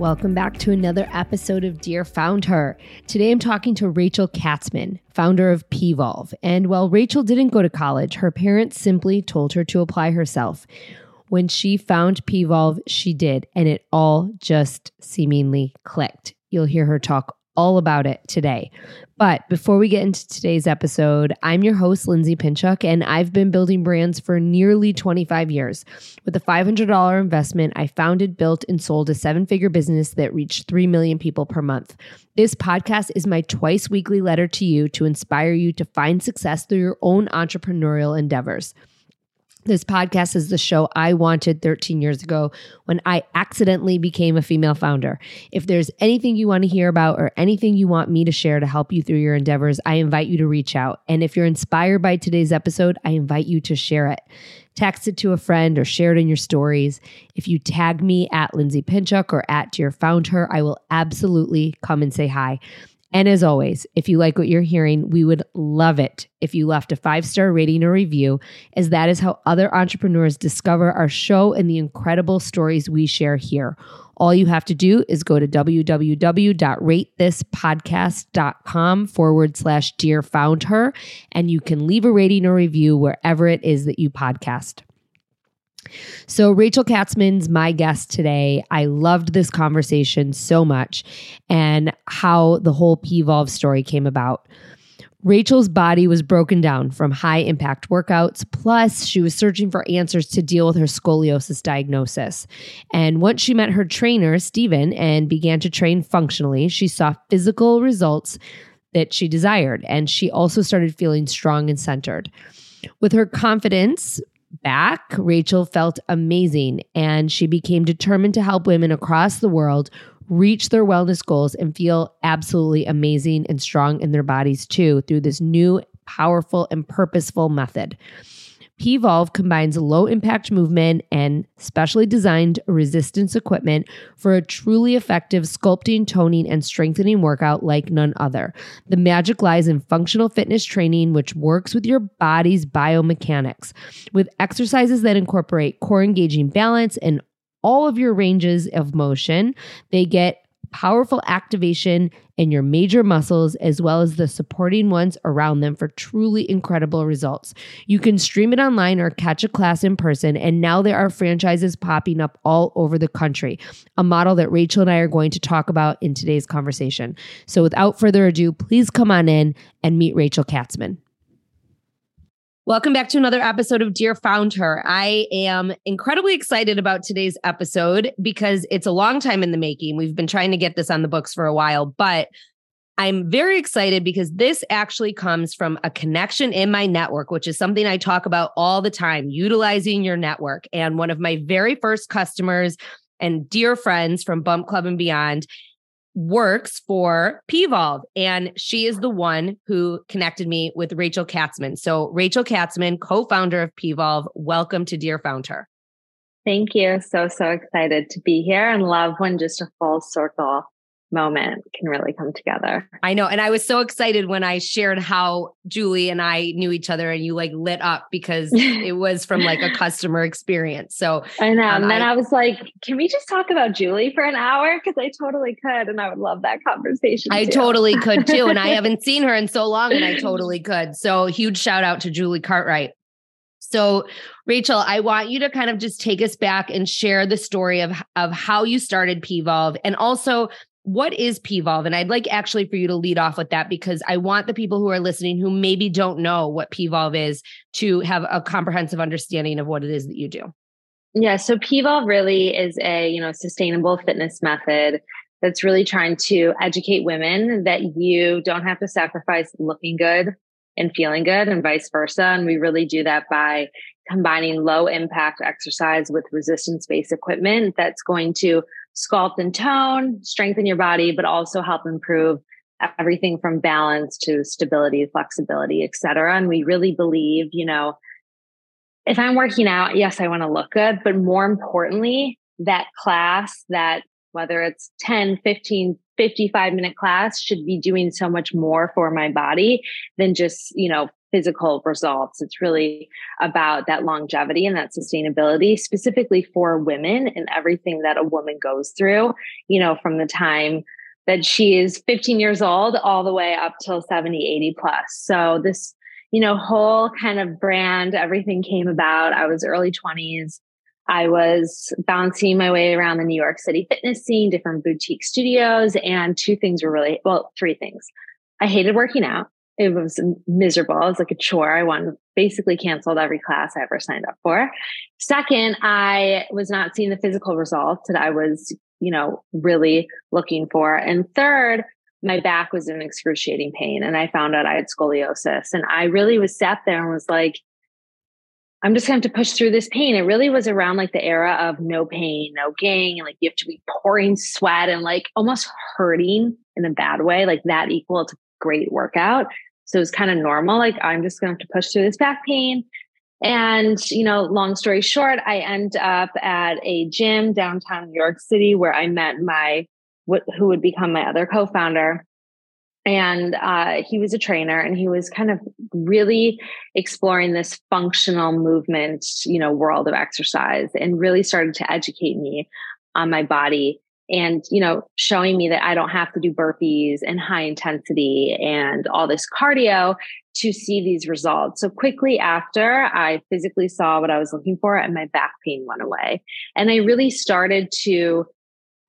Welcome back to another episode of Dear Founder. Today I'm talking to Rachel Katzman, founder of Pvolve. And while Rachel didn't go to college, her parents simply told her to apply herself. When she found Pvolve, she did, and it all just seemingly clicked. You'll hear her talk all about it today. But before we get into today's episode, I'm your host, Lindsay Pinchuk, and I've been building brands for nearly 25 years. With a $500 investment, I founded, built, and sold a seven figure business that reached 3 million people per month. This podcast is my twice weekly letter to you to inspire you to find success through your own entrepreneurial endeavors. This podcast is the show I wanted 13 years ago when I accidentally became a female founder. If there's anything you want to hear about or anything you want me to share to help you through your endeavors, I invite you to reach out. And if you're inspired by today's episode, I invite you to share it. Text it to a friend or share it in your stories. If you tag me at Lindsay Pinchuk or at Dear Founder, I will absolutely come and say hi. And as always, if you like what you're hearing, we would love it if you left a five star rating or review, as that is how other entrepreneurs discover our show and the incredible stories we share here. All you have to do is go to www.ratethispodcast.com forward slash dear founder, and you can leave a rating or review wherever it is that you podcast. So, Rachel Katzman's my guest today. I loved this conversation so much and how the whole Pvolve story came about. Rachel's body was broken down from high impact workouts, plus, she was searching for answers to deal with her scoliosis diagnosis. And once she met her trainer, Stephen, and began to train functionally, she saw physical results that she desired. And she also started feeling strong and centered. With her confidence back, Rachel felt amazing and she became determined to help women across the world reach their wellness goals and feel absolutely amazing and strong in their bodies too through this new, powerful, and purposeful method. Pvolve combines low impact movement and specially designed resistance equipment for a truly effective sculpting, toning, and strengthening workout like none other. The magic lies in functional fitness training, which works with your body's biomechanics, with exercises that incorporate core engaging balance and all of your ranges of motion. They get powerful activation in your major muscles as well as the supporting ones around them for truly incredible results. You can stream it online or catch a class in person, and now there are franchises popping up all over the country, a model that Rachel and I are going to talk about in today's conversation. So without further ado, please come on in and meet Rachel Katzman. Welcome back to another episode of Dear Founder. I am incredibly excited about today's episode because it's a long time in the making. We've been trying to get this on the books for a while, but I'm very excited because this actually comes from a connection in my network, which is something I talk about all the time, utilizing your network. And one of my very first customers and dear friends from Bump Club and Beyond works for Pvolve, and she is the one who connected me with Rachel Katzman. So, Rachel Katzman, co founder of Pvolve, welcome to Dear Founder. Thank you. So, so excited to be here and love when just a full circle moment can really come together. I know. And I was so excited when I shared how Julie and I knew each other and you like lit up because it was from like a customer experience. So I know. Um, and then I, I, was like, can we just talk about Julie for an hour? Because I totally could. And I would love that conversation. I too. totally could too. And I haven't seen her in so long and I totally could. So huge shout out to Julie Cartwright. So, Rachel, I want you to kind of just take us back and share the story of, of how you started Pvolve and also what is PVolve? And I'd like actually for you to lead off with that because I want the people who are listening who maybe don't know what PVolve is to have a comprehensive understanding of what it is that you do. Yeah, so PVolve really is a, you know, sustainable fitness method that's really trying to educate women that you don't have to sacrifice looking good and feeling good and vice versa. And we really do that by combining low impact exercise with resistance based equipment that's going to sculpt and tone, strengthen your body, but also help improve everything from balance to stability, flexibility, et cetera. And we really believe, you know, if I'm working out, yes, I want to look good, but more importantly, that class, that whether it's 10, 15, 55 minute class should be doing so much more for my body than just, you know, physical results. It's really about that longevity and that sustainability, specifically for women and everything that a woman goes through, you know, from the time that she is 15 years old all the way up till 70, 80 plus. So this, you know, whole kind of brand, everything came about. I was early 20s. I was bouncing my way around the New York City fitness scene, different boutique studios, and two things were really, well, three things. I hated working out it was miserable. It was like a chore. I won basically canceled every class I ever signed up for. Second, I was not seeing the physical results that I was, you know, really looking for. And third, my back was in excruciating pain and I found out I had scoliosis. And I really was sat there and was like, I'm just going to have to push through this pain. It really was around like the era of no pain, no gain, and like you have to be pouring sweat and like almost hurting in a bad way, like that equal to great workout. So it was kind of normal. Like, I'm just going to have to push through this back pain. And, you know, long story short, I end up at a gym downtown New York City where I met my, who would become my other co founder. And uh, he was a trainer and he was kind of really exploring this functional movement, you know, world of exercise and really started to educate me on my body and you know showing me that i don't have to do burpees and high intensity and all this cardio to see these results. So quickly after i physically saw what i was looking for and my back pain went away. And i really started to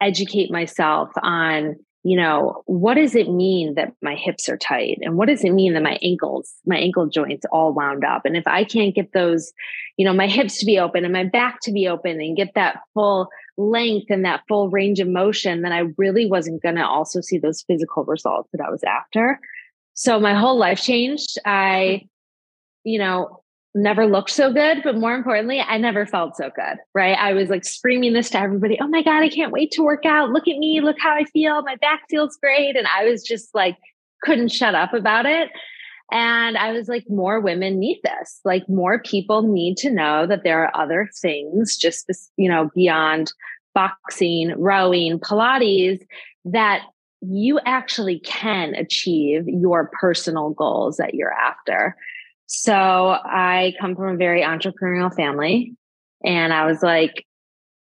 educate myself on you know what does it mean that my hips are tight and what does it mean that my ankles my ankle joints all wound up? And if i can't get those you know my hips to be open and my back to be open and get that full length and that full range of motion, then I really wasn't going to also see those physical results that I was after. So my whole life changed. I, you know, never looked so good, but more importantly, I never felt so good, right? I was like screaming this to everybody. Oh my God, I can't wait to work out. Look at me. Look how I feel. My back feels great. And I was just like, couldn't shut up about it. And I was like, more women need this. Like, more people need to know that there are other things just, you know, beyond boxing, rowing, Pilates that you actually can achieve your personal goals that you're after. So I come from a very entrepreneurial family and I was like,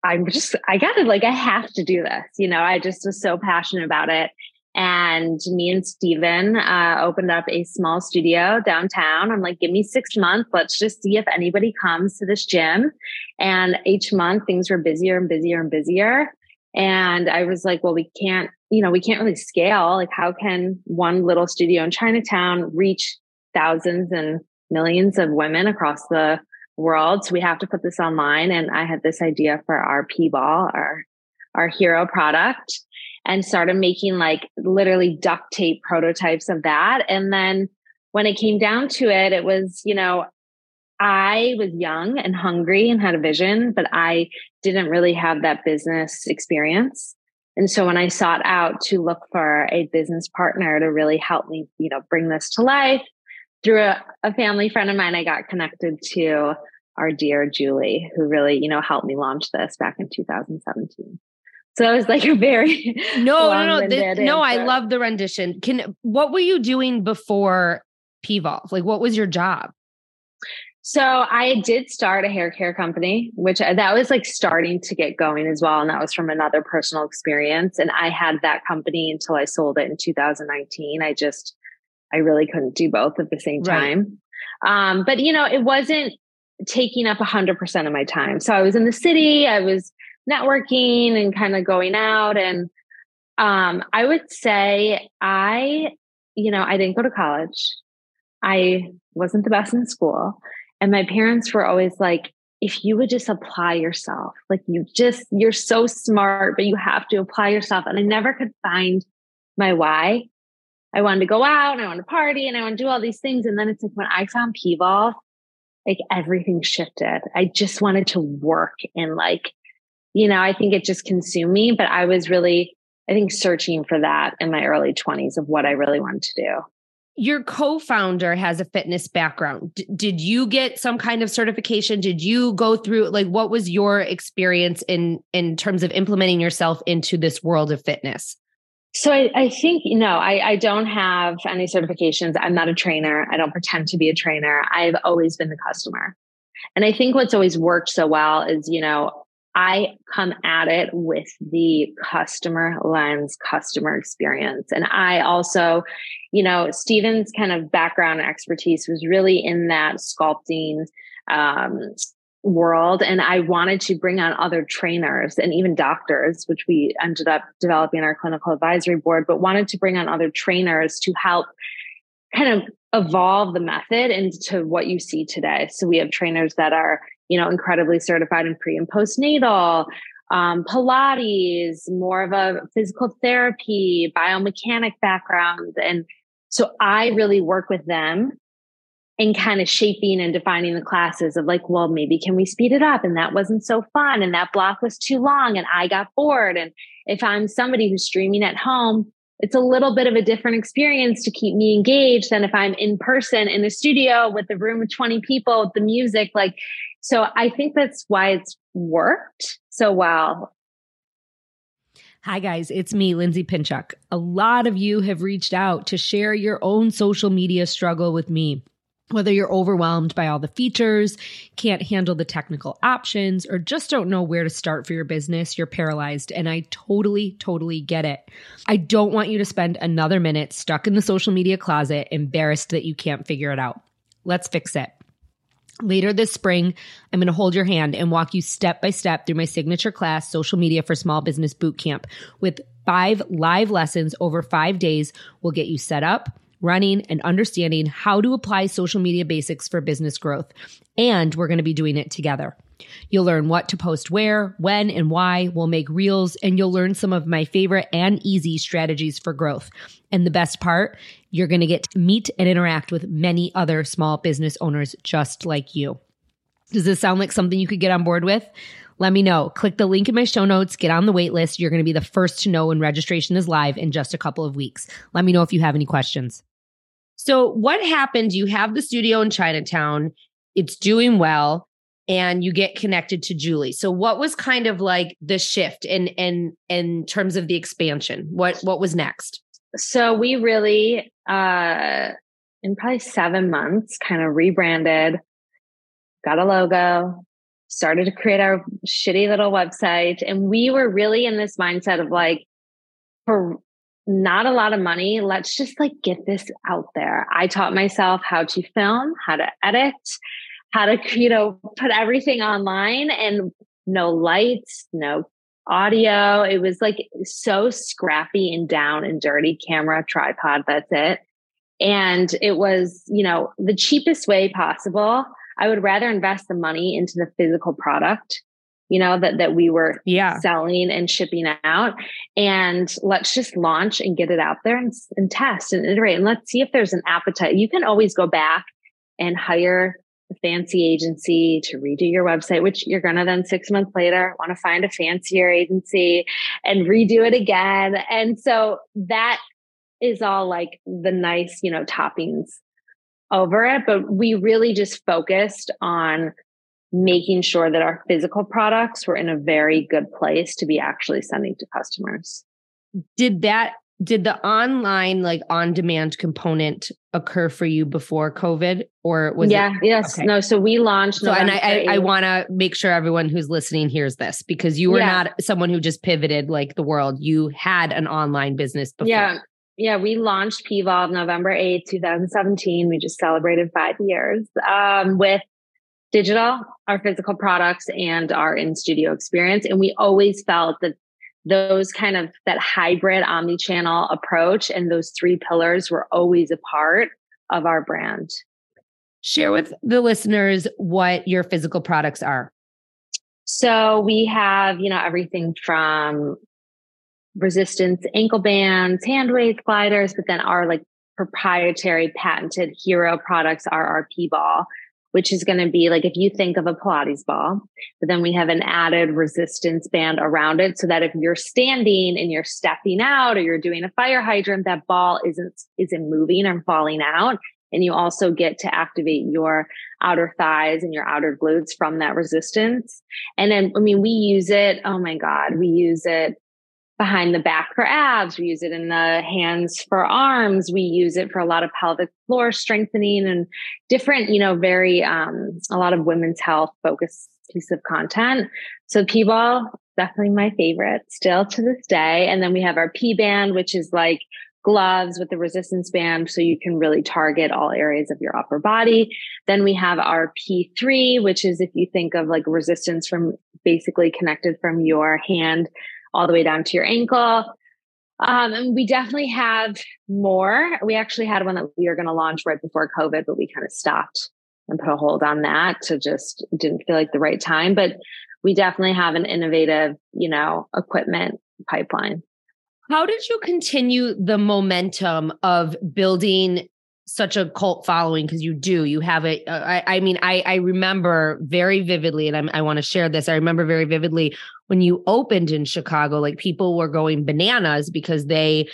I'm just, I got to like, I have to do this. You know, I just was so passionate about it. And me and Steven uh, opened up a small studio downtown. I'm like, give me six months. Let's just see if anybody comes to this gym. And each month things were busier and busier and busier. And I was like, well, we can't, you know, we can't really scale. Like, how can one little studio in Chinatown reach thousands and millions of women across the world? So we have to put this online. And I had this idea for our P ball, our, our hero product and started making like literally duct tape prototypes of that. And then when it came down to it, it was, you know, I was young and hungry and had a vision, but I didn't really have that business experience. And so when I sought out to look for a business partner to really help me, you know, bring this to life, through a, a family friend of mine, I got connected to our dear Julie, who really, you know, helped me launch this back in 2017. So it was like a very no, no, no, this, no. I love the rendition. Can what were you doing before PVolve? Like, what was your job? So I did start a hair care company, which uh, that was like starting to get going as well, and that was from another personal experience. And I had that company until I sold it in 2019. I just, I really couldn't do both at the same time. Right. Um, but you know, it wasn't taking up 100% of my time. So I was in the city. I was networking and kind of going out. And Um, I would say I, you know, I didn't go to college. I wasn't the best in school. And my parents were always like, if you would just apply yourself, like you just, you're so smart, but you have to apply yourself. And I never could find my why. I wanted to go out and I wanted to party and I want to do all these things. And then it's like when I found Pvolve, like everything shifted. I just wanted to work and like, you know, I think it just consumed me, but I was really, I think searching for that in my early 20s of what I really wanted to do. Your co-founder has a fitness background. D- did you get some kind of certification? Did you go through like what was your experience in in terms of implementing yourself into this world of fitness? So I, I think, you know, I, I don't have any certifications. I'm not a trainer. I don't pretend to be a trainer. I've always been the customer. And I think what's always worked so well is, you know, I come at it with the customer lens, customer experience. And I also, you know, Steven's kind of background and expertise was really in that sculpting, um, world and I wanted to bring on other trainers and even doctors, which we ended up developing our clinical advisory board, but wanted to bring on other trainers to help kind of evolve the method into what you see today. So we have trainers that are, you know, incredibly certified in pre and postnatal, um, Pilates, more of a physical therapy, biomechanic background. And so I really work with them in kind of shaping and defining the classes of like, well, maybe can we speed it up? And that wasn't so fun. And that block was too long and I got bored. And if I'm somebody who's streaming at home, it's a little bit of a different experience to keep me engaged than if I'm in person in the studio with the room of 20 people with the music. Like, so I think that's why it's worked so well. Hi, guys, it's me, Lindsay Pinchuk. A lot of you have reached out to share your own social media struggle with me whether you're overwhelmed by all the features, can't handle the technical options, or just don't know where to start for your business, you're paralyzed. And I totally, totally get it. I don't want you to spend another minute stuck in the social media closet, embarrassed that you can't figure it out. Let's fix it. Later this spring, I'm going to hold your hand and walk you step by step through my signature class, Social Media for Small Business Bootcamp, with five live lessons over five days. We'll get you set up running, and understanding how to apply social media basics for business growth. And we're going to be doing it together. You'll learn what to post where, when, and why. We'll make reels, and you'll learn some of my favorite and easy strategies for growth. And the best part, you're going to get to meet and interact with many other small business owners just like you. Does this sound like something you could get on board with? Let me know. Click the link in my show notes, get on the wait list. You're going to be the first to know when registration is live in just a couple of weeks. Let me know if you have any questions. So, what happened? You have the studio in Chinatown, it's doing well, and you get connected to Julie. So, what was kind of like the shift in in in terms of the expansion? What what was next? So, we really uh in probably 7 months kind of rebranded, got a logo, started to create our shitty little website, and we were really in this mindset of like for not a lot of money. Let's just like get this out there. I taught myself how to film, how to edit, how to, you know, put everything online and no lights, no audio. It was like so scrappy and down and dirty camera, tripod. That's it. And it was, you know, the cheapest way possible. I would rather invest the money into the physical product you know, that, that we were yeah. selling and shipping out. And let's just launch and get it out there and, and test and iterate. And let's see if there's an appetite. You can always go back and hire fancy agency to redo your website, which you're going to then six months later want to find a fancier agency and redo it again. And so that is all like the nice, you know, toppings over it. But we really just focused on making sure that our physical products were in a very good place to be actually sending to customers. Did that did the online like on demand component occur for you before COVID or was yeah, it? yes, okay. no. So we launched. So, and I, I, I want to make sure everyone who's listening hears this because you were yeah. not someone who just pivoted like the world. You had an online business before. Yeah. Yeah, we launched Pvolve November 8th, 2017. We just celebrated five years um, with digital, our physical products, and our in studio experience. And we always felt that those kind of that hybrid omni-channel approach and those three pillars were always a part of our brand. Share with the listeners what your physical products are. So we have, you know, everything from resistance ankle bands, hand weights, gliders, but then our like proprietary patented hero products are our P ball, which is going to be like if you think of a Pilates ball, but then we have an added resistance band around it so that if you're standing and you're stepping out or you're doing a fire hydrant, that ball isn't isn't moving and falling out. And you also get to activate your outer thighs and your outer glutes from that resistance. And then, I mean, we use it. Oh my God, we use it behind the back for abs. We use it in the hands for arms. We use it for a lot of pelvic floor strengthening and different, you know, very, um, a lot of women's health focused piece of content. So P-ball, definitely my favorite still to this day. And then we have our P band, which is like gloves with the resistance band. So you can really target all areas of your upper body. Then we have our P3, which is if you think of like resistance from basically connected from your hand all the way down to your ankle. Um, and we definitely have more. We actually had one that we were going to launch right before COVID, but we kind of stopped and put a hold on that to just didn't feel like the right time. But we definitely have an innovative, you know, equipment pipeline. How did you continue the momentum of building such a cult following because you do you have it uh, I, I, mean I, I remember very vividly and I'm, i want to share this i remember very vividly when you opened in chicago like people were going bananas because they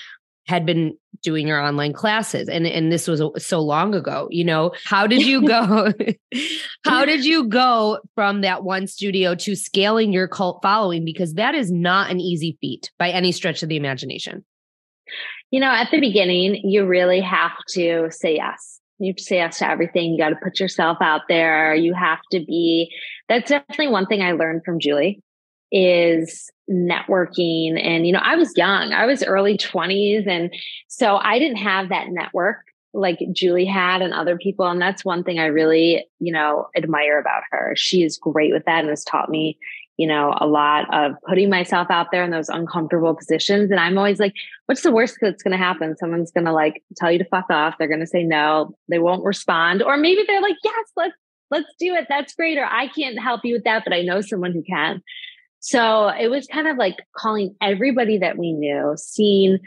had been doing your online classes and and this was so long ago you know? How did you go how did you go from that one studio to scaling your cult following? Because that is not an easy feat by any stretch of the imagination you know, at the beginning, you really have to say yes. You have to say yes to everything. You got to put yourself out there. You have to be, that's definitely one thing I learned from Julie is networking. And, you know, I was young, I was early 20s. And so I didn't have that network like Julie had and other people. And that's one thing I really, you know, admire about her. She is great with that and has taught me, you know, a lot of putting myself out there in those uncomfortable positions. And I'm always like, what's the worst that's going to happen? Someone's going to like tell you to fuck off. They're going to say no. They won't respond. Or maybe they're like, yes, let's, let's do it. That's great. Or I can't help you with that, but I know someone who can. So it was kind of like calling everybody that we knew, seeing,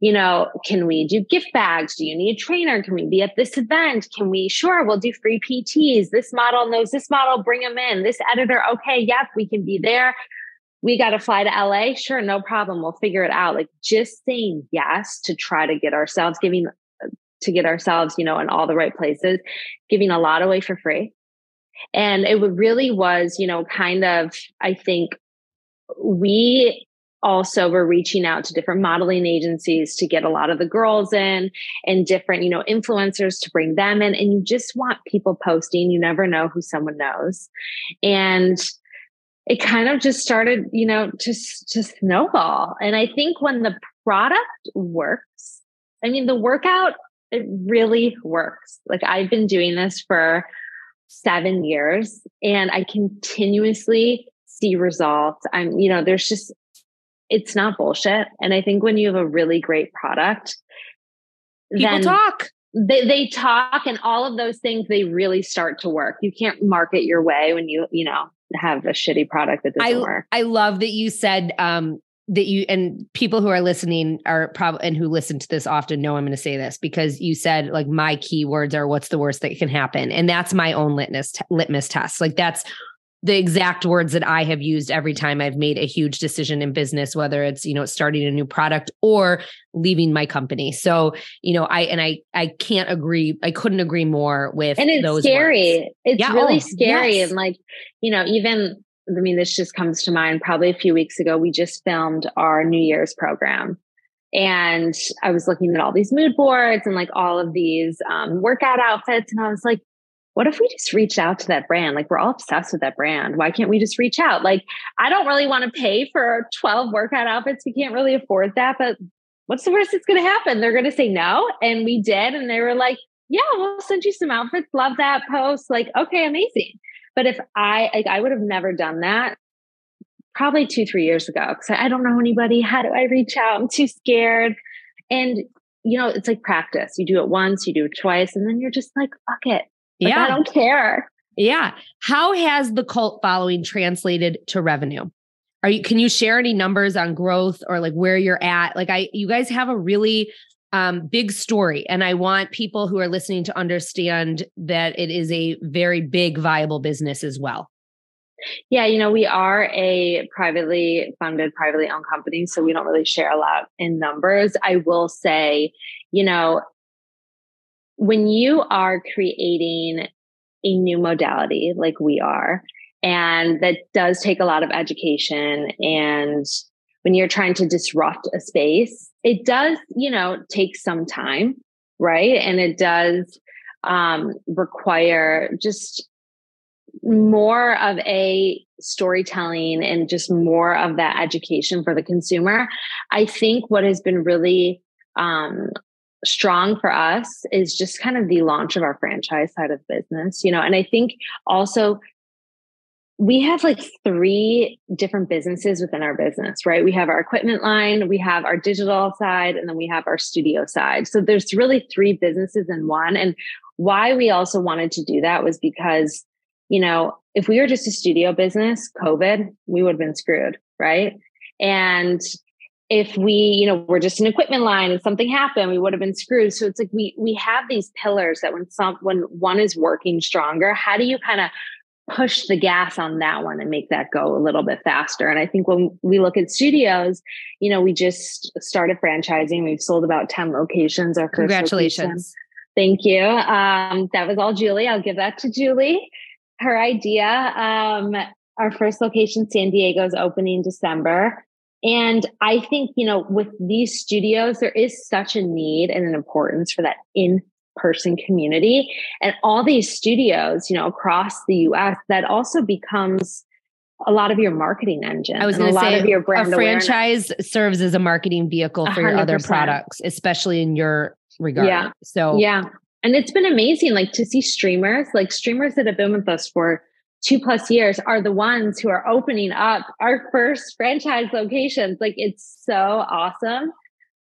you know, can we do gift bags? Do you need a trainer? Can we be at this event? Can we, sure, we'll do free PTs. This model knows this model, bring them in. This editor, okay, yep, we can be there. We got to fly to LA. Sure, no problem. We'll figure it out. Like just saying yes to try to get ourselves giving, to get ourselves, you know, in all the right places, giving a lot away for free. And it really was, you know, kind of, I think we also were reaching out to different modeling agencies to get a lot of the girls in and different, you know, influencers to bring them in. And you just want people posting. You never know who someone knows. And it kind of just started, you know, to, to snowball. And I think when the product works, I mean, the workout, it really works. Like I've been doing this for seven years and I continuously see results. I'm, you know, there's just it's not bullshit. And I think when you have a really great product, people talk. They they talk and all of those things they really start to work. You can't market your way when you, you know, have a shitty product that doesn't I, work. I love that you said um that you and people who are listening are probably and who listen to this often know I'm going to say this because you said like my keywords are what's the worst that can happen and that's my own litmus t- litmus test like that's the exact words that I have used every time I've made a huge decision in business, whether it's, you know, starting a new product or leaving my company. So, you know, I, and I, I can't agree. I couldn't agree more with and it's those scary. Words. It's yeah, really oh, scary. Yes. And like, you know, even, I mean, this just comes to mind probably a few weeks ago, we just filmed our New Year's program. And I was looking at all these mood boards and like all of these um, workout outfits. And I was like, what if we just reached out to that brand? Like we're all obsessed with that brand. Why can't we just reach out? Like I don't really want to pay for 12 workout outfits. We can't really afford that, but what's the worst that's going to happen? They're going to say no. And we did. And they were like, yeah, we'll send you some outfits. Love that post. Like, okay, amazing. But if I, like, I would have never done that probably two, three years ago. Cause I don't know anybody. How do I reach out? I'm too scared. And, you know, it's like practice. You do it once, you do it twice, and then you're just like, fuck it. Like, yeah. I don't care. Yeah. How has the cult following translated to revenue? Are you can you share any numbers on growth or like where you're at? Like I you guys have a really um, big story and I want people who are listening to understand that it is a very big viable business as well. Yeah, you know, we are a privately funded, privately owned company, so we don't really share a lot in numbers. I will say, you know, when you are creating a new modality like we are, and that does take a lot of education. And when you're trying to disrupt a space, it does, you know, take some time, right? And it does um, require just more of a storytelling and just more of that education for the consumer. I think what has been really um, strong for us is just kind of the launch of our franchise side of business, you know, and I think also we have like three different businesses within our business, right? We have our equipment line, we have our digital side, and then we have our studio side. So there's really three businesses in one. And why we also wanted to do that was because, you know, if we were just a studio business, COVID, we would have been screwed, right? And if we, you know, we're just an equipment line and something happened, we would have been screwed. So it's like we we have these pillars that when some when one is working stronger, how do you kind of push the gas on that one and make that go a little bit faster. And I think when we look at studios, you know, we just started franchising. We've sold about 10 locations. Our first Congratulations. Location. Thank you. Um, that was all Julie. I'll give that to Julie. Her idea. Um, our first location, San Diego, is opening December. And I think, you know, with these studios, there is such a need and an importance for that in person community and all these studios, you know, across the US that also becomes a lot of your marketing engine. I was going to say of your brand a franchise awareness. serves as a marketing vehicle for 100%. your other products, especially in your regard. Yeah. So yeah. And it's been amazing, like to see streamers, like streamers that have been with us for two plus years are the ones who are opening up our first franchise locations. Like it's so awesome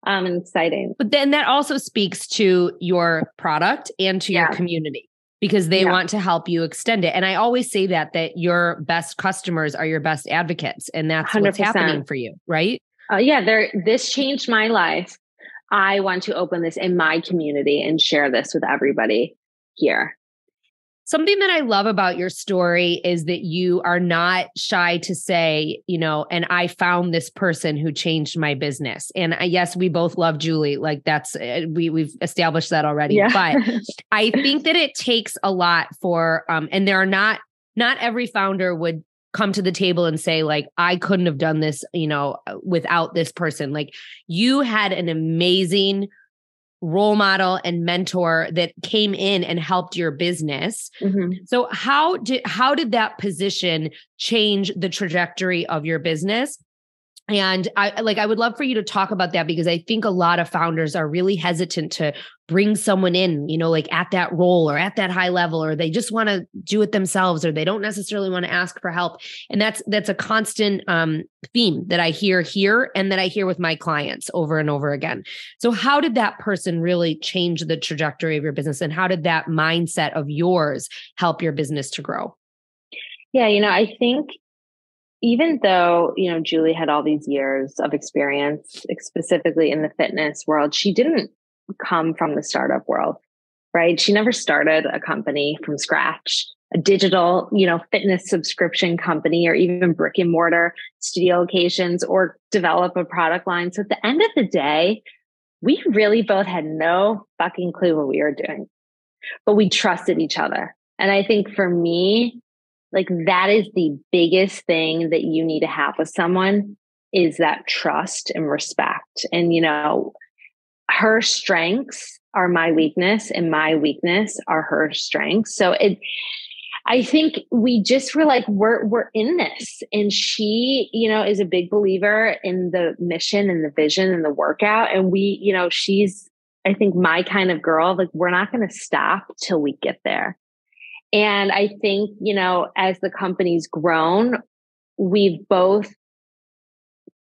um, and exciting. But then that also speaks to your product and to yeah. your community because they yeah. want to help you extend it. And I always say that that your best customers are your best advocates, and that's 100%. what's happening for you, right? Uh, yeah, there. This changed my life. I want to open this in my community and share this with everybody here. Something that I love about your story is that you are not shy to say, you know, and I found this person who changed my business. And I, yes, we both love Julie. Like that's uh, we we've established that already. Yeah. But I think that it takes a lot for um and there are not not every founder would come to the table and say like I couldn't have done this, you know, without this person. Like you had an amazing role model and mentor that came in and helped your business. Mm-hmm. So how did how did that position change the trajectory of your business? And I like I would love for you to talk about that because I think a lot of founders are really hesitant to bring someone in, you know, like at that role or at that high level or they just want to do it themselves or they don't necessarily want to ask for help. And that's that's a constant um theme that I hear here and that I hear with my clients over and over again. So how did that person really change the trajectory of your business and how did that mindset of yours help your business to grow? Yeah, you know, I think even though, you know, Julie had all these years of experience, specifically in the fitness world, she didn't come from the startup world, right? She never started a company from scratch, a digital, you know, fitness subscription company or even brick and mortar studio locations or develop a product line. So at the end of the day, we really both had no fucking clue what we were doing, but we trusted each other. And I think for me, like that is the biggest thing that you need to have with someone is that trust and respect. And, you know, her strengths are my weakness and my weakness are her strengths. So it, I think we just were like, we're, we're in this. And she, you know, is a big believer in the mission and the vision and the workout. And we, you know, she's, I think my kind of girl, like we're not going to stop till we get there. And I think, you know, as the company's grown, we've both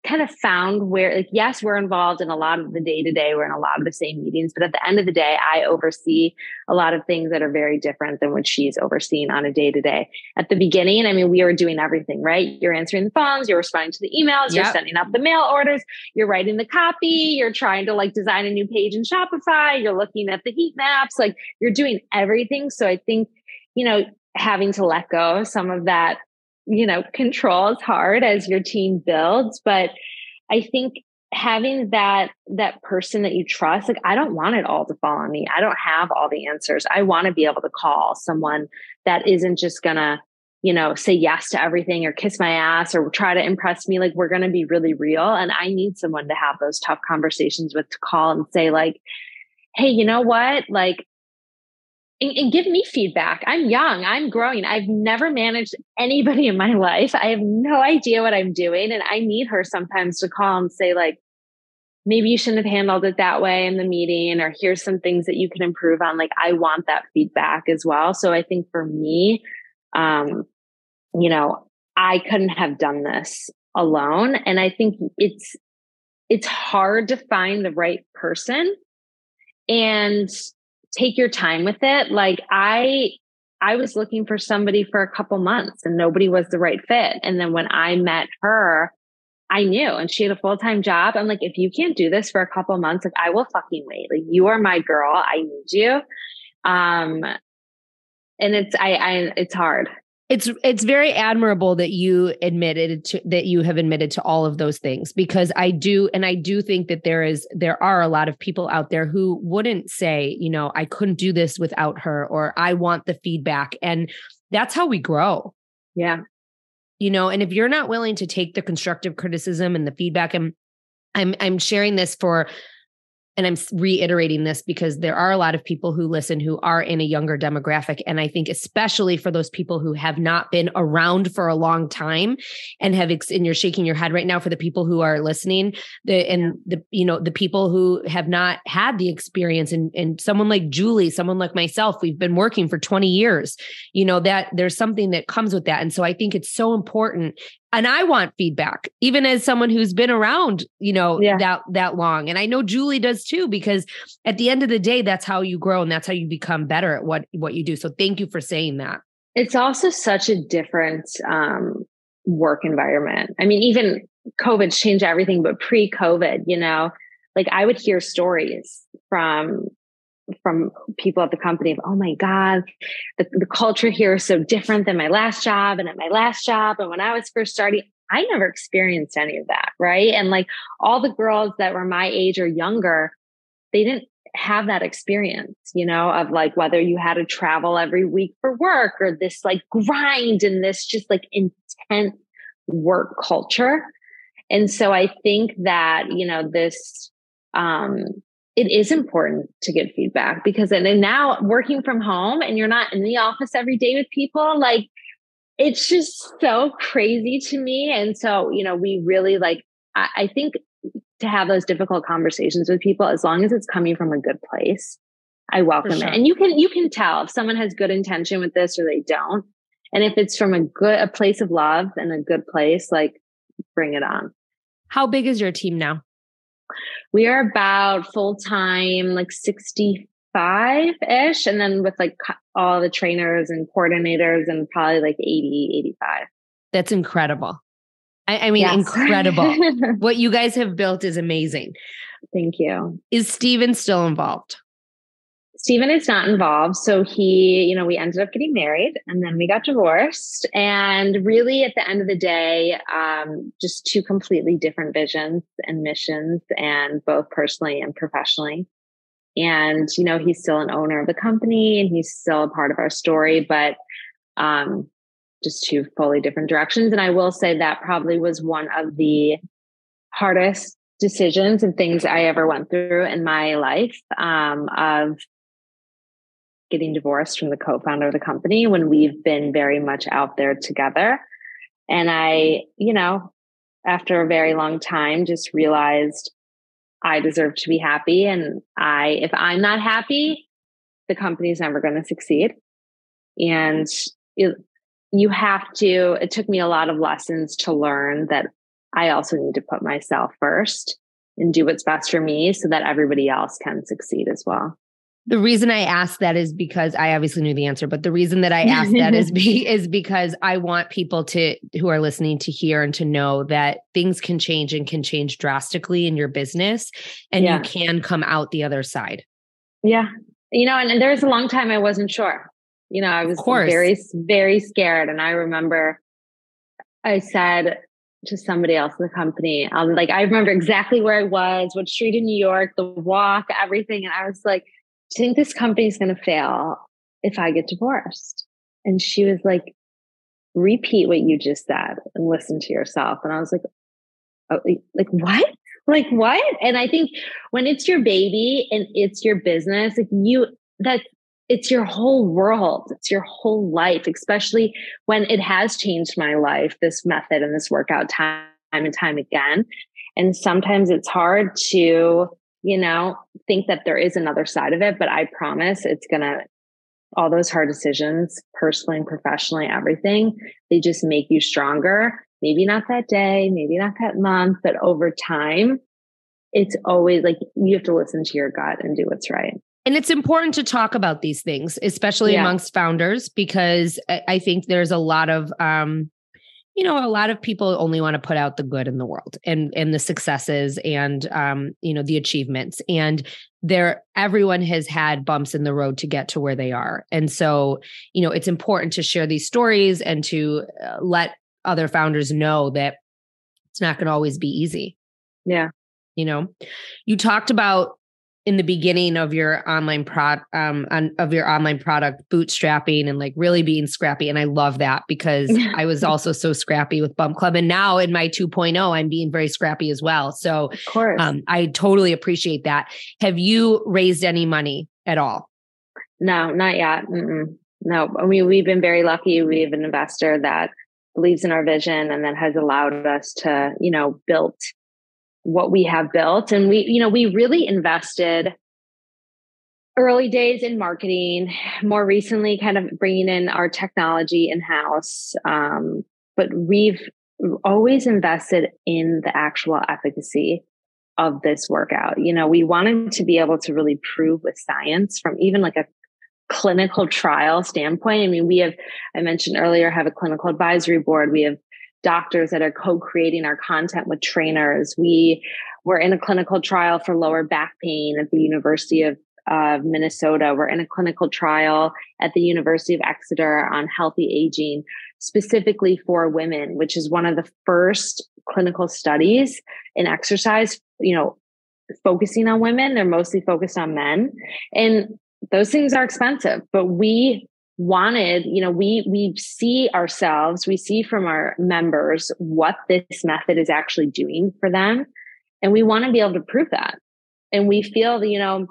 kind of found where like yes we're involved in a lot of the day to day we're in a lot of the same meetings but at the end of the day i oversee a lot of things that are very different than what she's overseeing on a day to day at the beginning i mean we were doing everything right? You're answering the phones you're responding to the emails yep. you're sending out the mail orders you're writing the copy you're trying to like design a new page in shopify you're looking at the heat maps like you're doing everything. So i think you know having to let go of some of that you know, control is hard as your team builds, but I think having that that person that you trust like i don't want it all to fall on me. I don't have all the answers. I want to be able to call someone that isn't just gonna you know say yes to everything or kiss my ass or try to impress me. Like we're gonna be really real and i need someone to have those tough conversations with to call and say like hey you know what? Like and, and, give me feedback. I'm young, I'm growing. I've never managed anybody in my life. I have no idea what I'm doing. And I need her sometimes to call and say, like, maybe you shouldn't have handled it that way in the meeting, or here's some things that you can improve on. Like, I want that feedback as well. So I think for me, um, you know, I couldn't have done this alone. And I think it's, it's hard to find the right person. And take your time with it. Like I, I was looking for somebody for a couple months and nobody was the right fit. And then when I met her, I knew and she had a full time job. I'm like, if you can't do this for a couple months, like I will fucking wait. Like you are my girl. I need you. Um, and it's, I, I, it's hard it's it's very admirable that you admitted to that you have admitted to all of those things because I do and I do think that there is there are a lot of people out there who wouldn't say, you know, I couldn't do this without her or I want the feedback and that's how we grow. Yeah. You know, and if you're not willing to take the constructive criticism and the feedback and I'm I'm sharing this for and I'm reiterating this because there are a lot of people who listen who are in a younger demographic. And I think, especially for those people who have not been around for a long time and have, and you're shaking your head right now for the people who are listening, the, and the, you know, the people who have not had the experience and, and someone like Julie, someone like myself, we've been working for 20 years, you know, that there's something that comes with that. And so I think it's so important and I want feedback, even as someone who's been around, you know, yeah. that that long. And I know Julie does too, because at the end of the day, that's how you grow and that's how you become better at what what you do. So thank you for saying that. It's also such a different um, work environment. I mean, even COVID's changed everything, but pre-COVID, you know, like I would hear stories from from people at the company of, oh my God, the, the culture here is so different than my last job and at my last job. And when I was first starting, I never experienced any of that. Right. And like all the girls that were my age or younger, they didn't have that experience, you know, of like whether you had to travel every week for work or this like grind and this just like intense work culture. And so I think that, you know, this um it is important to get feedback because and now working from home and you're not in the office every day with people like it's just so crazy to me. And so you know we really like I, I think to have those difficult conversations with people as long as it's coming from a good place i welcome sure. it and you can you can tell if someone has good intention with this or they don't. And if it's from a good a place of love and a good place like bring it on. How big is your team now we are about full time, like 65 ish. And then with like all the trainers and coordinators and probably like 80, 85. That's incredible. I, I mean, yes. incredible. what you guys have built is amazing. Thank you. Is Steven still involved? Steven is not involved. So he, you know, we ended up getting married and then we got divorced. And really, at the end of the day, um, just two completely different visions and missions, and both personally and professionally. And, you know, he's still an owner of the company and he's still a part of our story, but um, just two fully different directions. And I will say that probably was one of the hardest decisions and things I ever went through in my life um, of getting divorced from the co-founder of the company when we've been very much out there together. And I, you know, after a very long time, just realized I deserve to be happy. And I, if I'm not happy, the company's never going to succeed. And it, you have to, it took me a lot of lessons to learn that I also need to put myself first and do what's best for me so that everybody else can succeed as well. The reason I asked that is because I obviously knew the answer, but the reason that I asked that is be, is because I want people to who are listening to hear and to know that things can change and can change drastically in your business and yeah. you can come out the other side. Yeah. You know, and, and there was a long time I wasn't sure. You know, I was very, very scared. And I remember I said to somebody else in the company, um, like, I remember exactly where I was, what street in New York, the walk, everything. And I was like, you think this company is going to fail if I get divorced? And she was like, repeat what you just said and listen to yourself. And I was like, oh, like what? Like what? And I think when it's your baby and it's your business, like you, that it's your whole world. It's your whole life, especially when it has changed my life, this method and this workout time and time again. And sometimes it's hard to you know, think that there is another side of it, but I promise it's going to, all those hard decisions, personally and professionally, everything, they just make you stronger. Maybe not that day, maybe not that month, but over time, it's always like you have to listen to your gut and do what's right. And it's important to talk about these things, especially yeah. amongst founders, because I think there's a lot of um, you know a lot of people only want to put out the good in the world and and the successes and um you know the achievements. And there everyone has had bumps in the road to get to where they are. And so you know it's important to share these stories and to uh, let other founders know that it's not going to always be easy. Yeah. You know? You talked about in the beginning of your online prod um on, of your online product bootstrapping and like really being scrappy and i love that because i was also so scrappy with bump club and now in my 2.0 i'm being very scrappy as well. So of course. um, i totally appreciate that. Have you raised any money at all? No not yet. Mm-mm. no i mean we've been very lucky. We have an investor that believes in our vision and that has allowed us to you know build what we have built. And we, you know, we really invested early days in marketing, more recently, kind of bringing in our technology in house. Um, but we've always invested in the actual efficacy of this workout. You know, we wanted to be able to really prove with science from even like a clinical trial standpoint. I mean, we have, I mentioned earlier, have a clinical advisory board. We have doctors that are co-creating our content with trainers. We were in a clinical trial for lower back pain at the University of uh, Minnesota. We're in a clinical trial at the University of Exeter on healthy aging, specifically for women, which is one of the first clinical studies in exercise, you know, focusing on women. They're mostly focused on men. And those things are expensive, but we wanted you know we we see ourselves we see from our members what this method is actually doing for them and we want to be able to prove that. And we feel that you know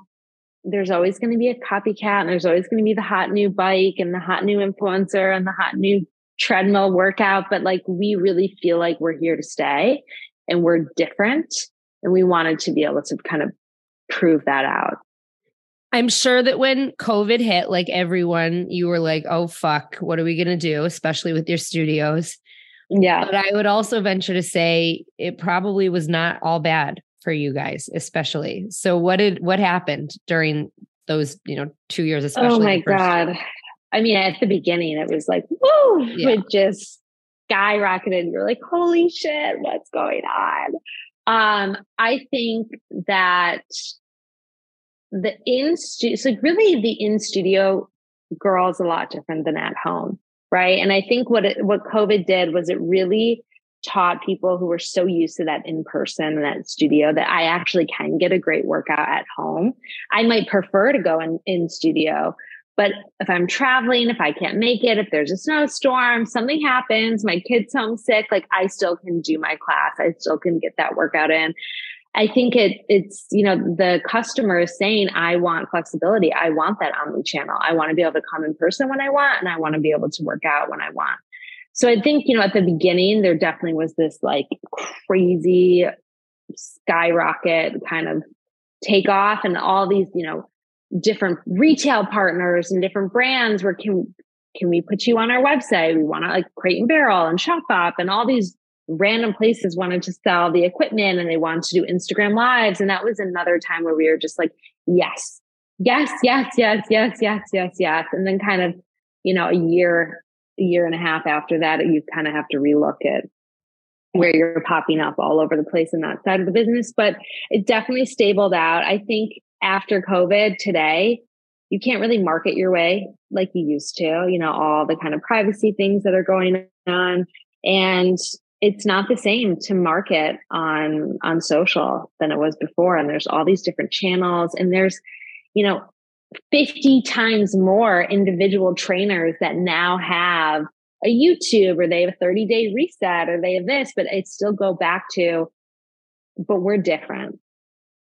there's always going to be a copycat and there's always going to be the hot new bike and the hot new influencer and the hot new treadmill workout but like we really feel like we're here to stay and we're different and we wanted to be able to kind of prove that out I'm sure that when COVID hit, like everyone, you were like, oh, fuck, what are we going to do? Especially with your studios. Yeah. But I would also venture to say it probably was not all bad for you guys, especially. So what did, what happened during those, you know, two years, especially? Oh my God. Year? I mean, at the beginning, it was like, whoa, yeah. it just skyrocketed. You're like, holy shit, what's going on? Um, I think that the in studio, so really the in studio girl is a lot different than at home, right? And I think what it, what COVID did was it really taught people who were so used to that in person and that studio that I actually can get a great workout at home. I might prefer to go in, in studio, but if I'm traveling, if I can't make it, if there's a snowstorm, something happens, my kid's homesick, like I still can do my class. I still can get that workout in. I think it it's you know the customer is saying I want flexibility. I want that omni channel. I want to be able to come in person when I want, and I want to be able to work out when I want. So I think you know at the beginning there definitely was this like crazy skyrocket kind of take off, and all these you know different retail partners and different brands where can can we put you on our website? We want to like Crate and Barrel and Shopbop and all these random places wanted to sell the equipment and they wanted to do Instagram lives. And that was another time where we were just like, yes, yes, yes, yes, yes, yes, yes, yes. And then kind of, you know, a year, a year and a half after that, you kind of have to relook at where you're popping up all over the place in that side of the business. But it definitely stabled out. I think after COVID today, you can't really market your way like you used to, you know, all the kind of privacy things that are going on. And it's not the same to market on on social than it was before. And there's all these different channels and there's, you know, 50 times more individual trainers that now have a YouTube or they have a 30 day reset or they have this, but it still go back to, but we're different.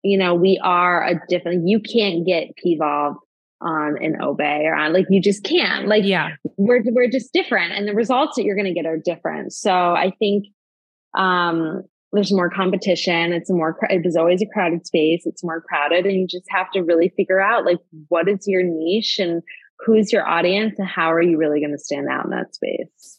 You know, we are a different, you can't get Pvolve on an Obé or on like you just can't. Like yeah, we're we're just different. And the results that you're gonna get are different. So I think um there's more competition. It's more, it was always a crowded space. It's more crowded and you just have to really figure out like, what is your niche and who's your audience and how are you really going to stand out in that space?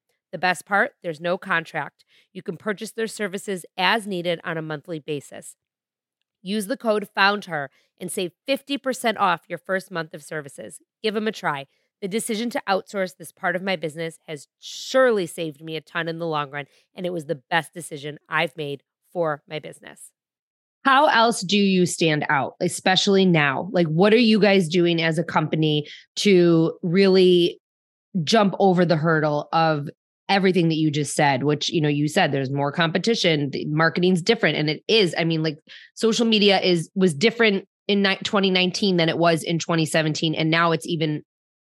The best part there's no contract. You can purchase their services as needed on a monthly basis. Use the code FOUNDHER and save 50% off your first month of services. Give them a try. The decision to outsource this part of my business has surely saved me a ton in the long run, and it was the best decision I've made for my business. How else do you stand out, especially now? Like, what are you guys doing as a company to really jump over the hurdle of everything that you just said, which, you know, you said there's more competition, marketing's different. And it is, I mean, like social media is, was different in 2019 than it was in 2017. And now it's even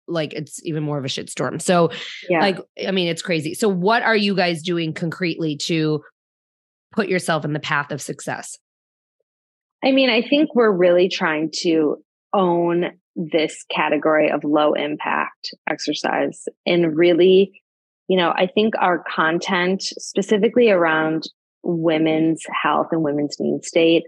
like it's even more of a shitstorm. So, yeah. like, I mean, it's crazy. So, what are you guys doing concretely to put yourself in the path of success? I mean, I think we're really trying to own this category of low impact exercise and really, you know, I think our content specifically around women's health and women's need state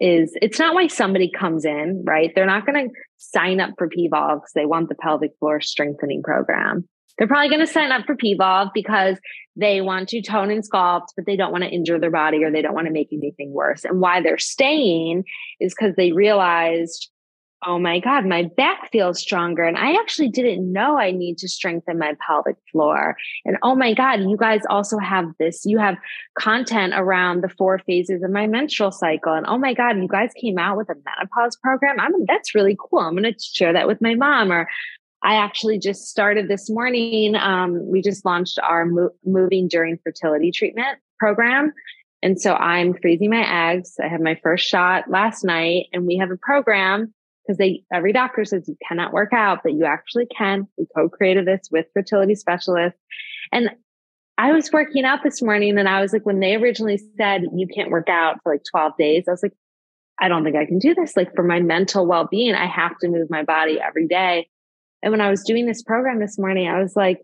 is it's not why somebody comes in, right? They're not going to sign up for Pvolve because they want the pelvic floor strengthening program. They're probably going to sign up for Pvolve because they want to tone and sculpt, but they don't want to injure their body or they don't want to make anything worse. And why they're staying is because they realized, oh my God, my back feels stronger. And I actually didn't know I need to strengthen my pelvic floor. And oh my God, you guys also have this. You have content around the four phases of my menstrual cycle. And oh my God, you guys came out with a menopause program. I'm, that's really cool. I'm going to share that with my mom or I actually just started this morning. Um, we just launched our mo- moving during fertility treatment program. And so I'm freezing my eggs. I had my first shot last night and we have a program because they, every doctor says you cannot work out, but you actually can. We co-created this with fertility specialists. And I was working out this morning and I was like, when they originally said you can't work out for like 12 days, I was like, I don't think I can do this. Like for my mental well being, I have to move my body every day. And when I was doing this program this morning, I was like,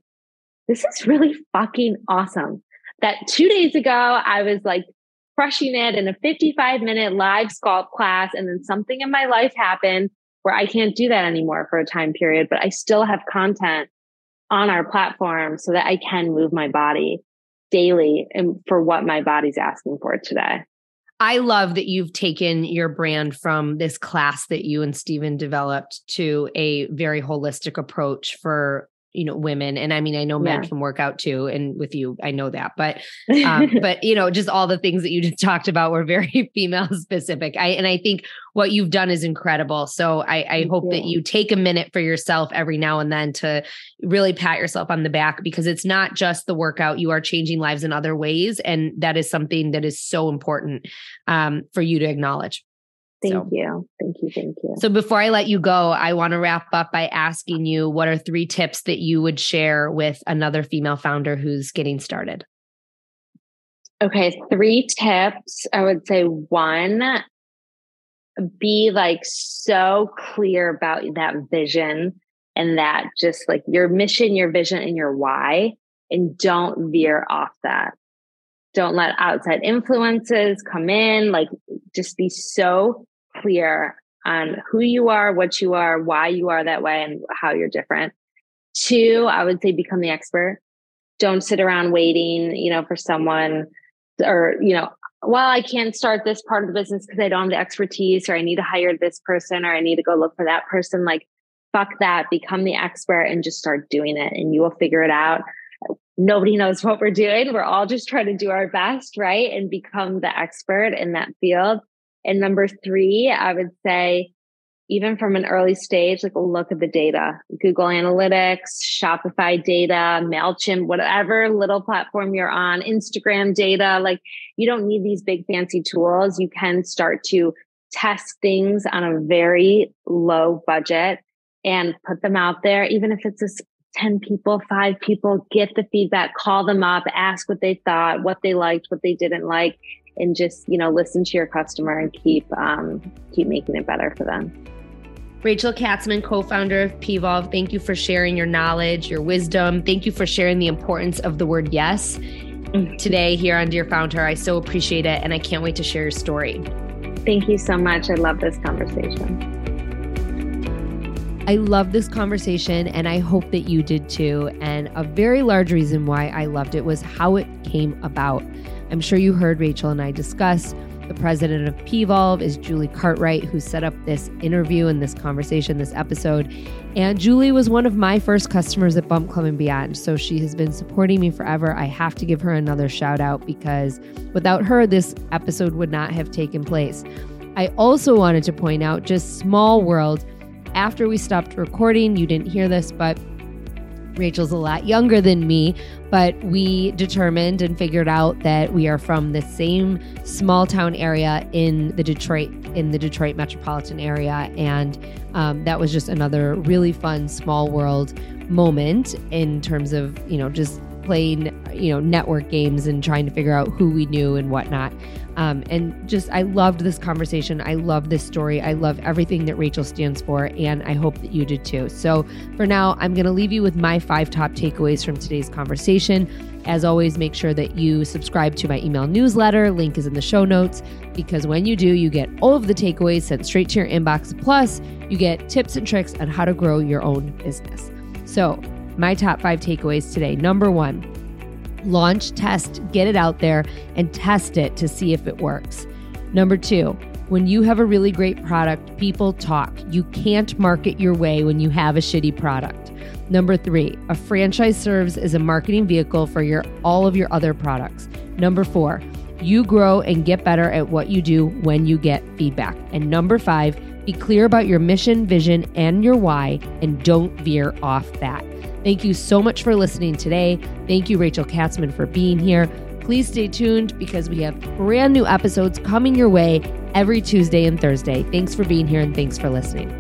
this is really fucking awesome. That two days ago, I was like crushing it in a 55 minute live sculpt class. And then something in my life happened where I can't do that anymore for a time period, but I still have content on our platform so that I can move my body daily and for what my body's asking for today. I love that you've taken your brand from this class that you and Stephen developed to a very holistic approach for you know women and i mean i know men yeah. can work out too and with you i know that but um, but you know just all the things that you just talked about were very female specific i and i think what you've done is incredible so i i Thank hope you. that you take a minute for yourself every now and then to really pat yourself on the back because it's not just the workout you are changing lives in other ways and that is something that is so important um, for you to acknowledge Thank so. you. Thank you. Thank you. So before I let you go, I want to wrap up by asking you what are three tips that you would share with another female founder who's getting started? Okay, three tips. I would say one, be like so clear about that vision and that just like your mission, your vision, and your why, and don't veer off that. Don't let outside influences come in. Like, just be so clear on who you are, what you are, why you are that way, and how you're different. Two, I would say become the expert. Don't sit around waiting, you know, for someone or, you know, well, I can't start this part of the business because I don't have the expertise, or I need to hire this person, or I need to go look for that person. Like, fuck that. Become the expert and just start doing it, and you will figure it out. Nobody knows what we're doing. We're all just trying to do our best, right? And become the expert in that field. And number three, I would say, even from an early stage, like look at the data, Google Analytics, Shopify data, MailChimp, whatever little platform you're on, Instagram data. Like you don't need these big fancy tools. You can start to test things on a very low budget and put them out there, even if it's a 10 people, five people, get the feedback, call them up, ask what they thought, what they liked, what they didn't like, and just you know listen to your customer and keep um, keep making it better for them. Rachel Katzman, co founder of Pvolve, thank you for sharing your knowledge, your wisdom. Thank you for sharing the importance of the word yes today here on Dear Founder. I so appreciate it, and I can't wait to share your story. Thank you so much. I love this conversation. I love this conversation, and I hope that you did too. And a very large reason why I loved it was how it came about. I'm sure you heard Rachel and I discuss. The president of Pvolve is Julie Cartwright, who set up this interview and this conversation, this episode. And Julie was one of my first customers at Bump Club and Beyond. So she has been supporting me forever. I have to give her another shout out because without her, this episode would not have taken place. I also wanted to point out just small world. After we stopped recording, you didn't hear this, but Rachel's a lot younger than me, but we determined and figured out that we are from the same small town area in the Detroit in the Detroit metropolitan area, and um, that was just another really fun small world moment in terms of you know just playing you know network games and trying to figure out who we knew and whatnot. Um, and just, I loved this conversation. I love this story. I love everything that Rachel stands for, and I hope that you did too. So, for now, I'm going to leave you with my five top takeaways from today's conversation. As always, make sure that you subscribe to my email newsletter. Link is in the show notes because when you do, you get all of the takeaways sent straight to your inbox. Plus, you get tips and tricks on how to grow your own business. So, my top five takeaways today. Number one, Launch, test, get it out there, and test it to see if it works. Number two, when you have a really great product, people talk. You can't market your way when you have a shitty product. Number three, a franchise serves as a marketing vehicle for your all of your other products. Number four, you grow and get better at what you do when you get feedback. And number five, be clear about your mission, vision, and your why, and don't veer off that. Thank you so much for listening today. Thank you, Rachel Katzman, for being here. Please stay tuned because we have brand new episodes coming your way every Tuesday and Thursday. Thanks for being here and thanks for listening.